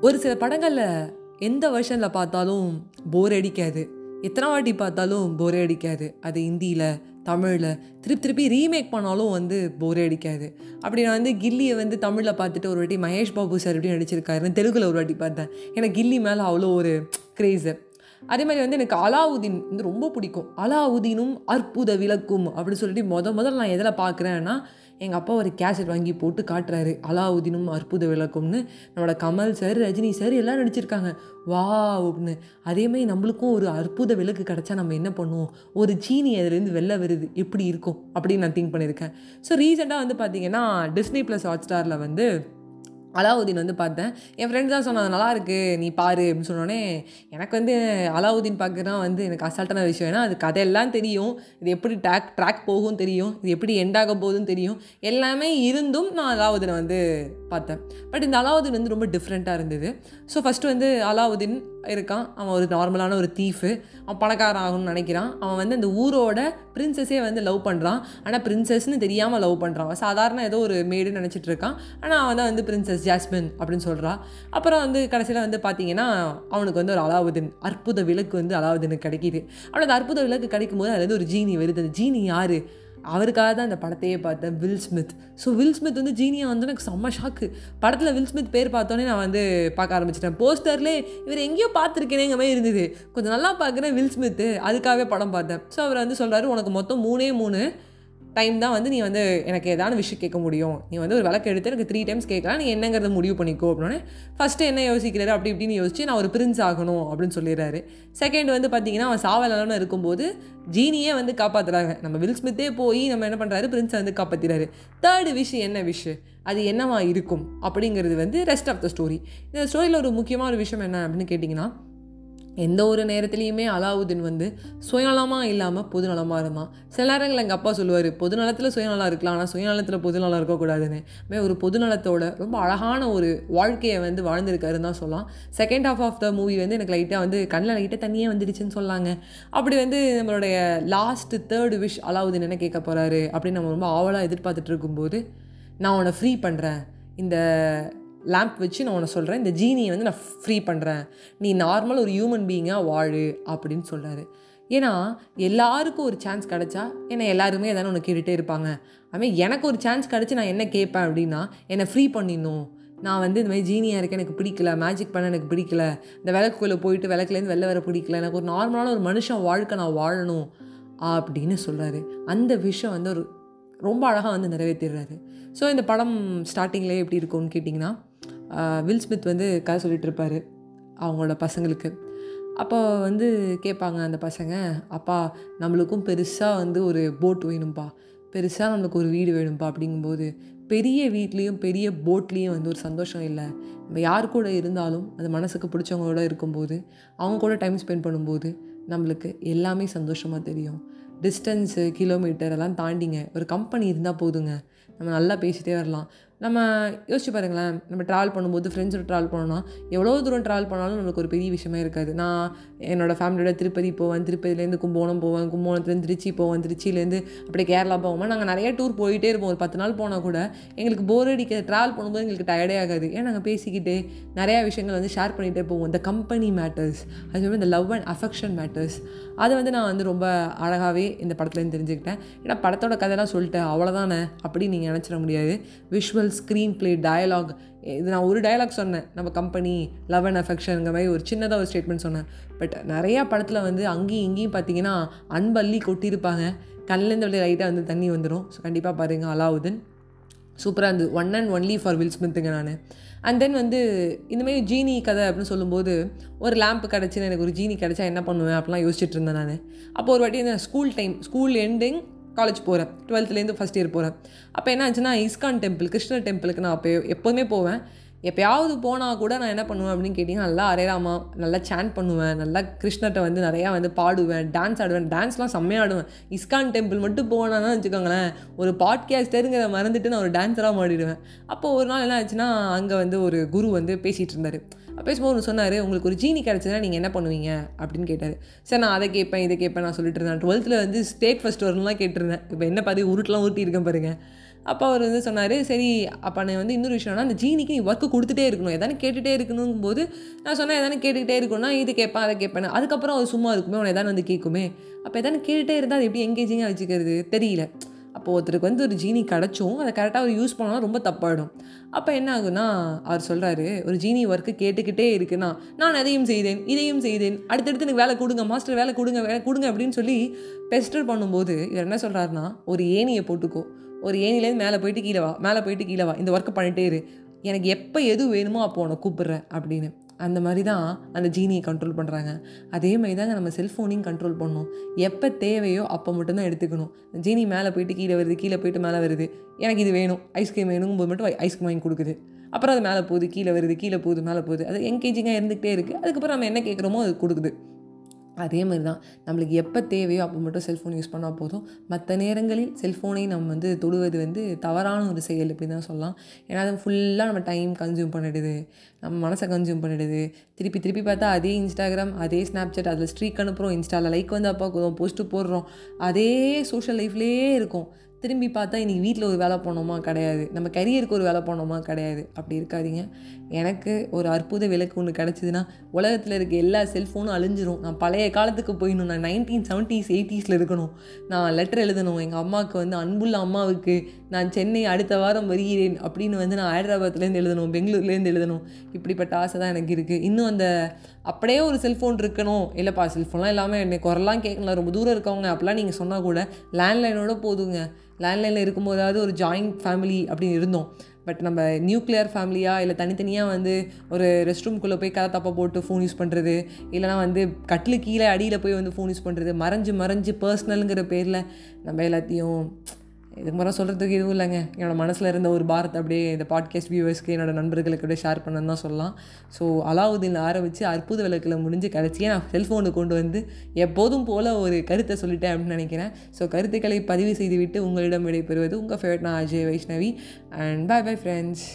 ஒரு சில படங்களில் எந்த வருஷனில் பார்த்தாலும் போர் அடிக்காது. எத்தனை வாட்டி பார்த்தாலும் போரே அடிக்காது. அது ஹிந்தியில் தமிழில் திருப்பி திருப்பி ரீமேக் பண்ணாலும் வந்து போரே அடிக்காது. அப்படி நான் வந்து கில்லியை வந்து தமிழில் பார்த்துட்டு ஒரு வாட்டி மகேஷ் பாபு சார் எப்படி நடிச்சிருக்காருன்னு தெலுங்கில் ஒரு வாட்டி பார்த்தேன். எனக்கு கில்லி மேலே அவ்வளோ ஒரு க்ரேஸு அதே மாதிரி வந்து எனக்கு அலாவுதீன் வந்து ரொம்ப பிடிக்கும். அலாவுதீனும் அற்புத விளக்கும் அப்படின்னு சொல்லிட்டு முத முதல்ல நான் எதில் பார்க்குறேன்னா எங்கள் அப்பா ஒரு கேசட் வாங்கி போட்டு காட்டுறாரு. அலாவுதீனும் அற்புத விளக்கும்னு. நம்மளோட கமல் சார் ரஜினி சார் எல்லாம் நடிச்சிருக்காங்க. வா அப்படின்னு அதேமாதிரி நம்மளுக்கும் ஒரு அற்புத விளக்கு கிடச்சா நம்ம என்ன பண்ணுவோம்? ஒரு சீனி அதுலேருந்து வெளில வருது. எப்படி இருக்கும்? அப்படின்னு நான் திங்க் பண்ணியிருக்கேன். ஸோ ரீசெண்டாக வந்து பார்த்தீங்கன்னா டிஸ்னி ப்ளஸ் ஹாட் ஸ்டாரில் வந்து அலாவுதீன் வந்து பார்த்தேன். என் ஃப்ரெண்ட் தான் சொன்னாங்க நல்லாயிருக்கு நீ பாரு அப்படின்னு சொன்னோடனே எனக்கு வந்து அலாவுதீன் பார்க்குறதுனா வந்து எனக்கு அசால்ட்டான விஷயம். ஏன்னா அது கதையெல்லாம் தெரியும். இது எப்படி ட்ராக் ட்ராக் போகும் தெரியும். இது எப்படி எண்டாக போகுதுன்னு தெரியும். எல்லாமே இருந்தும் நான் அலாவுதீனை வந்து பார்த்தேன். பட் இந்த அலாவுதீன் வந்து ரொம்ப டிஃப்ரெண்ட்டாக இருந்தது. ஸோ ஃபஸ்ட்டு வந்து அலாவுதீன் இருக்கான். அவன் ஒரு நார்மலான ஒரு தீஃபு அவன் பணக்காரன் ஆகணும்னு நினைக்கிறான். அவன் வந்து அந்த ஊரோட பிரின்சஸே வந்து லவ் பண்ணுறான் ஆனால் பிரின்சஸ்னு தெரியாமல் லவ் பண்ணுறான் அவன் சாதாரண ஏதோ ஒரு மேடுன்னு நினச்சிட்டு இருக்கான். ஆனால் அவன் தான் வந்து பிரின்சஸ் ஜாஸ்மின் அப்படின்னு சொல்கிறான் அப்புறம் வந்து கடைசியில் வந்து பார்த்தீங்கன்னா அவனுக்கு வந்து ஒரு அலாவுதீன் அற்புத விளக்கு வந்து அலாவுதீனுக்கு கிடைக்கிது. அவனுக்கு அந்த அற்புத விளக்கு கிடைக்கும் போது அதுலேருந்து ஒரு ஜீனி வருது. அந்த ஜீனி யார்? அவருக்காக தான் அந்த படத்தையே பார்த்தேன் Will Smith so Will Smith வந்து ஜீனியா வந்து எனக்கு செம்ம ஷாக்கு படத்தில் வில் ஸ்மித் பேர் பார்த்தோன்னே நான் வந்து பார்க்க ஆரம்பிச்சிட்டேன். போஸ்டர்லேயே இவர் எங்கேயோ பார்த்துருக்கேனேங்க மாதிரி இருந்தது. கொஞ்சம் நல்லா பார்க்குறேன் வில் ஸ்மித்து அதுக்காகவே படம் பார்த்தேன். ஸோ அவர் வந்து சொல்கிறாரு உனக்கு மொத்தம் மூணே மூணு. டைம் தான் வந்து நீ வந்து எனக்கு ஏதாவது விஷயம் கேட்க முடியும். நீ வந்து ஒரு விளக்கு எடுத்து எனக்கு த்ரீ டைம்ஸ் கேட்கலாம் நீ என்னங்கிறத முடிவு பண்ணிக்கோ அப்படின்னே ஃபஸ்ட்டு என்ன யோசிக்கிறாரு? அப்படி இப்படின்னு யோசிச்சு நான் ஒரு பிரின்ஸ் ஆகணும் அப்படின்னு சொல்லிடுறாரு. செகண்ட் வந்து பார்த்தீங்கன்னா அவன் சாவலான்னு இருக்கும்போது ஜீனியே வந்து காப்பாற்றுறாங்க நம்ம வில் ஸ்மித்தே போய் நம்ம என்ன பண்ணுறாரு பிரின்ஸை வந்து காப்பாற்றிறாரு தேர்டு விஷ் என்ன விஷ் அது என்னவா இருக்கும் அப்படிங்கிறது வந்து ரெஸ்ட் ஆஃப் த ஸ்டோரி இந்த ஸ்டோரியில் ஒரு முக்கியமான ஒரு விஷயம் என்ன அப்படின்னு கேட்டிங்கன்னா எந்த ஒரு நேரத்துலையுமே அலாவுதீன் வந்து சுயநலமாக இல்லாமல் பொதுநலமாக இருந்தான் சில நேரங்கள் எங்கள் அப்பா சொல்லுவார் பொதுநலத்தில் சுயநலம் இருக்கலாம் ஆனால் சுயநலத்தில் பொதுநலம் இருக்கக்கூடாதுன்னு. மே ஒரு பொதுநலத்தோட ரொம்ப அழகான ஒரு வாழ்க்கையை வந்து வாழ்ந்திருக்காருன்னு தான் சொல்லலாம். Second half of the movie வந்து எனக்கு லைட்டாக வந்து கண்ணில் லைட்டாக தண்ணியே வந்துடுச்சுன்னு சொல்லாங்க. அப்படி வந்து நம்மளுடைய லாஸ்ட் தேர்டு விஷ் அலாவுதீன் என்ன கேட்க போகிறாரு அப்படின்னு நம்ம ரொம்ப ஆவலாக எதிர்பார்த்துட்டு இருக்கும்போது நான் உன்னை ஃப்ரீ பண்ணுறேன் இந்த லேம்ப் வச்சு நான் உன்னை சொல்கிறேன் இந்த ஜீனியை வந்து நான் ஃப்ரீ பண்ணுறேன் நீ நார்மல் ஒரு ஹியூமன் பீயிங்காக வாழு அப்படின்னு சொல்கிறாரு ஏன்னா எல்லாருக்கும் ஒரு சான்ஸ் கிடச்சா என்னை எல்லாருமே எதாவது ஒன்று கேட்டுகிட்டே இருப்பாங்க. அதுமாதிரி எனக்கு ஒரு சான்ஸ் கிடச்சி நான் என்ன கேட்பேன் அப்படின்னா என்னை ஃப்ரீ பண்ணிடணும். நான் வந்து இந்த மாதிரி ஜீனியாக இருக்கேன் எனக்கு பிடிக்கல மேஜிக் பண்ண எனக்கு பிடிக்கல இந்த விளக்குக்குள்ளே போயிட்டு விளக்குலேருந்து வெளில வர பிடிக்கல எனக்கு ஒரு நார்மலான ஒரு மனுஷன் வாழ்க்கை நான் வாழணும் அப்படின்னு சொல்கிறாரு அந்த விஷயம் வந்து ஒரு ரொம்ப அழகாக வந்து நிறைவேற்றிடுறாரு ஸோ இந்த படம் ஸ்டார்டிங்லேயே எப்படி இருக்கும்னு கேட்டிங்கன்னா வில் ஸ்மித் வந்து கதை சொல்லிட்டு இருப்பார் அவங்களோட பசங்களுக்கு. அப்போ வந்து கேட்பாங்க அந்த பசங்க அப்பா நம்மளுக்கும் பெருசாக வந்து ஒரு போட் வேணும்ப்பா பெருசாக நம்மளுக்கு ஒரு வீடு வேணும்ப்பா அப்படிங்கும்போது பெரிய வீட்லேயும் பெரிய போட்லேயும் வந்து ஒரு சந்தோஷம் இல்லை. நம்ம யார் கூட இருந்தாலும் அது மனசுக்கு பிடிச்சவங்களோட இருக்கும்போது அவங்க கூட டைம் ஸ்பெண்ட் பண்ணும்போது நம்மளுக்கு எல்லாமே சந்தோஷமாக தெரியும். டிஸ்டன்ஸு கிலோமீட்டர் எல்லாம் தாண்டிங்க. ஒரு கம்பெனி இருந்தால் போதுங்க. நம்ம நல்லா பேசிகிட்டே வரலாம். நம்ம யோசிச்சு பாருங்களேன். நம்ம ட்ராவல் பண்ணும்போது ஃப்ரெண்ட்ஸோட ட்ராவல் பண்ணோன்னா எவ்வளோ தூரம் ட்ராவல் பண்ணாலும் நம்மளுக்கு ஒரு பெரிய விஷயமே இருக்காது. நான் என்னோடய ஃபேமிலியோட திருப்பதி போவேன். திருப்பதிலேருந்து கும்போணம் போவேன். கும்போணத்துலேருந்து திருச்சி போவேன். திருச்சியிலேருந்து அப்படியே கேரளா போவோம்? நாங்கள் நிறைய டூர் போயிட்டே இருப்போம். ஒரு பத்து நாள் போனால் கூட எங்களுக்கு போர் அடிக்க ட்ராவல் பண்ணும்போது எங்களுக்கு டயர்டே ஆகாது. ஏன்னா நாங்கள் பேசிக்கிட்டே நிறையா விஷயங்கள் வந்து ஷேர் பண்ணிகிட்டே போவோம். இந்த கம்பெனி மேட்டர்ஸ் அது மாதிரி இந்த லவ் அண்ட் அஃபெக்ஷன் மேட்டர்ஸ் அதை வந்து நான் வந்து ரொம்ப அழகாகவே இந்த படத்துலேருந்து தெரிஞ்சுக்கிட்டேன். ஏன்னா படத்தோட கதையெல்லாம் சொல்லிட்டேன். அவ்வளோதானே அப்படின்னு நீங்கள் நினச்சிட முடியாது. விஷுவல் ஸ்க்ரீன் ப்ளே டயலாக் இது நான் ஒரு டயலாக் சொன்னேன். நம்ம கம்பெனி லவ் அண்ட் அஃபெக்ஷனுங்கிற மாதிரி ஒரு சின்னதாக ஒரு ஸ்டேட்மெண்ட் சொன்னேன். பட் நிறையா படத்தில் வந்து அங்கேயும் இங்கேயும் பார்த்தீங்கன்னா அன்பள்ளி கொட்டியிருப்பாங்க. கண்ணிலேருந்து அப்படியே லைட்டாக வந்து தண்ணி வந்துடும் ஸோ கண்டிப்பாக பாருங்கள் அலாவுதன். சூப்பராக இருந்தது. One and only for Will ஸ்மித்துங்க நான். அண்ட் தென் வந்து இந்தமாரி ஜீனி கதை அப்படின்னு சொல்லும்போது ஒரு லேம்ப் கிடச்சின்னு எனக்கு ஒரு ஜீனி கிடச்சா என்ன பண்ணுவேன் அப்படிலாம் யோசிச்சுட்டு இருந்தேன் நான். அப்போ ஒரு வாட்டி இந்த school time school ending college போகிறேன் டுவெல்த்துலேருந்து ஃபஸ்ட் இயர் போகிறேன் அப்போ என்ன ஆச்சுன்னா இஸ்கான் டெம்பிள் கிருஷ்ணர் டெம்பிளுக்கு நான் அப்போ எப்போதுமே போவேன். எப்போயாவது போனால் கூட நான் என்ன பண்ணுவேன் அப்படின்னு கேட்டிங்கன்னா நல்லா அரேராமா நல்லா சேன் பண்ணுவேன். நல்லா கிருஷ்ணர்கிட்ட வந்து நிறையா வந்து பாடுவேன். டான்ஸ் ஆடுவேன். டான்ஸ்லாம் செம்மையாக ஆடுவேன். இஸ்கான் டெம்பிள் மட்டும் போனான்னு வச்சுக்கோங்களேன் ஒரு பாட்காஸ்டருங்கிற மறந்துட்டு நான் ஒரு டான்ஸராக மாடிடுவேன் அப்போ ஒரு நாள் என்ன ஆச்சுன்னா அங்கே வந்து ஒரு குரு வந்து பேசிகிட்டு இருந்தார். பேசும்போது ஒன்று சொன்னார் உங்களுக்கு ஒரு ஜீனி கிடச்சதுன்னா நீங்கள் என்ன பண்ணுவீங்க? அப்படின்னு கேட்டார். சார் நான் அதை கேட்பேன் இதை கேட்பேன் நான் சொல்லிட்டு இருந்தேன். டுவெல்த்தில் வந்து ஸ்டேட் ஃபஸ்ட் வரணும்லாம் கேட்டிருந்தேன். இப்போ என்ன பாதி உருட்டெலாம் ஊட்டியிருக்கேன் இருக்கேன் பாருங்கள் அப்போ அவர் வந்து சொன்னார் சரி அப்போ நான் வந்து இன்னொரு விஷயம்னா அந்த ஜீனிக்கு நீ ஒர்க்கு கொடுத்துட்டே இருக்கணும். எதானே கேட்டுகிட்டே இருக்கணும் போது நான் சொன்னேன் எதானே கேட்டுக்கிட்டே இருக்கணும்னா இது கேட்பேன் அதை கேட்பேன் அதுக்கப்புறம் அது சும்மா இருக்குமே உன எதானே வந்து கேட்குமே. அப்போ எதானே கேட்டுகிட்டே இருந்தால் அது எப்படி எங்கேஜிங்காக வச்சுக்கிறது? தெரியல. அப்போது ஒருத்தருக்கு வந்து ஒரு ஜீனி கிடச்சும் அதை கரெக்டாக அவர் யூஸ் பண்ணால் ரொம்ப தப்பாயிடும். அப்போ என்ன ஆகுனா அவர் சொல்கிறாரு ஒரு ஜீனி ஒர்க்கு கேட்டுக்கிட்டே இருக்குன்னா நான் அதையும் செய்தேன் இதையும் செய்தேன். அடுத்தடுத்து எனக்கு வேலை கொடுங்க மாஸ்டர் வேலை கொடுங்க வேலை கொடுங்க அப்படின்னு சொல்லி பெஸ்டர் பண்ணும்போது இவர் என்ன சொல்கிறாருன்னா ஒரு ஏணியை போட்டுக்கோ. ஒரு ஏணிலேருந்து மேலே போயிட்டு கீழே வா மேலே போயிட்டு கீழே வா. இந்த ஒர்க்கை பண்ணிட்டே இரு. எனக்கு எப்போ எது வேணுமோ அப்போ உன்னை கூப்பிட்றேன் அப்படின்னு. அந்த மாதிரி தான் அந்த ஜீனியை கண்ட்ரோல் பண்ணுறாங்க அதே மாதிரி தாங்க நம்ம செல்ஃபோனையும் கண்ட்ரோல் பண்ணணும் எப்போ தேவையோ அப்போ மட்டும்தான் எடுத்துக்கணும். ஜீனி மேலே போயிட்டு கீழே வருது கீழே போயிட்டு மேலே வருது. எனக்கு இது வேணும் ஐஸ்கிரீம் வேணுங்கும்போது மட்டும் ஐஸ்கிரீம் வாங்கி கொடுக்குது. அப்புறம் அது மேலே போகுது கீழே வருது கீழே போகுது மேலே போகுது. அது என்கேஜிங்காக இருந்துகிட்டே இருக்குது அதுக்கப்புறம் நம்ம என்ன கேட்குறோமோ அது கொடுக்குது. அதே மாதிரி தான். நம்மளுக்கு எப்போ தேவையோ அப்போ மட்டும் செல்ஃபோன் யூஸ் பண்ணால் போதும். மற்ற நேரங்களில் செல்ஃபோனை நம்ம வந்து தொடுவது வந்து தவறான ஒரு செயல் இப்படி தான் சொல்லலாம். ஏன்னா அது ஃபுல்லாக நம்ம டைம் கன்சியூம் பண்ணிடுது. நம்ம மனசை கன்சியூம் பண்ணிடுது. திருப்பி திருப்பி பார்த்தா அதே இன்ஸ்டாகிராம் அதே ஸ்னாப்சாட் அதில் ஸ்ட்ரீக் அனுப்புகிறோம் இன்ஸ்டாவில் லைக் வந்து அப்போ போஸ்ட்டு போடுறோம். அதே சோஷியல் லைஃப்லேயே இருக்கும். திரும்பி பார்த்தா இன்றைக்கி வீட்டில் ஒரு வேலை போனோமா? கிடையாது. நம்ம கரியருக்கு ஒரு வேலை போனோமா? கிடையாது. அப்படி இருக்காதீங்க. எனக்கு ஒரு அற்புத விளக்கு ஒன்று கிடச்சிதுன்னா உலகத்தில் இருக்க எல்லா செல்ஃபோனும் அழிஞ்சிரும். நான் பழைய காலத்துக்கு போயிடணும். நான் நைன்டீன் செவன்ட்டீஸ் எயிட்டிஸில் இருக்கணும். நான் லெட்டர் எழுதணும். எங்கள் அம்மாவுக்கு வந்து அன்புள்ள அம்மாவுக்கு நான் சென்னை அடுத்த வாரம் வருகிறேன் அப்படின்னு வந்து நான் ஹைதராபாத்லேருந்து எழுதணும். பெங்களூர்லேருந்து எழுதணும். இப்படிப்பட்ட ஆசை தான் எனக்கு இருக்குது இன்னும் அந்த அப்படியே ஒரு செல்ஃபோன் இருக்கணும். இல்லைப்பா செல்ஃபோன்லாம் இல்லாமல் என்னை குரலாம் கேட்கலாம் ரொம்ப தூரம் இருக்கவங்க. அப்படிலாம் நீங்கள் சொன்னால் கூட லேண்ட்லைனோட போதுங்க. லேண்ட்லைனில் இருக்கும்போதாவது ஒரு ஜாயிண்ட் ஃபேமிலி அப்படின்னு இருந்தோம். பட் நம்ம நியூக்ளியர் ஃபேமிலியாக இல்லை தனித்தனியாக வந்து ஒரு ரெஸ்ட் ரூம்குள்ளே போய் கதை தப்பாக போட்டு ஃபோன் யூஸ் பண்ணுறது இல்லைனா வந்து கட்டில் கீழே அடியில் போய் வந்து ஃபோன் யூஸ் பண்ணுறது மறைஞ்சு மறைஞ்சு பர்சனலுங்கிற பேரில் நம்ம எல்லாத்தையும் இதுக்கு மாதிரி சொல்கிறதுக்கு எதுவும் இல்லைங்க. என்னோடய மனசில் இருந்த ஒரு பாரத்தை அப்படியே இந்த பாட்காஸ்ட் வியூவர்ஸ்க்கு என்னோடய நண்பர்களுக்கு அப்படியே ஷேர் பண்ணணும்னு தான் சொல்லலாம். ஸோ அலாவுதீன் ஆரம்பித்து அற்புத விளக்கில் முடிஞ்சு கிடச்சியே நான் செல்ஃபோனு கொண்டு வந்து எப்போதும் போல் ஒரு கருத்தை சொல்லிட்டேன் அப்படின்னு நினைக்கிறேன். ஸோ கருத்துக்களை பதிவு செய்துவிட்டு உங்களிடம் விடைபெறுவது உங்கள் ஃபேவரட் நான் Ajay Vaishnavi and bye bye friends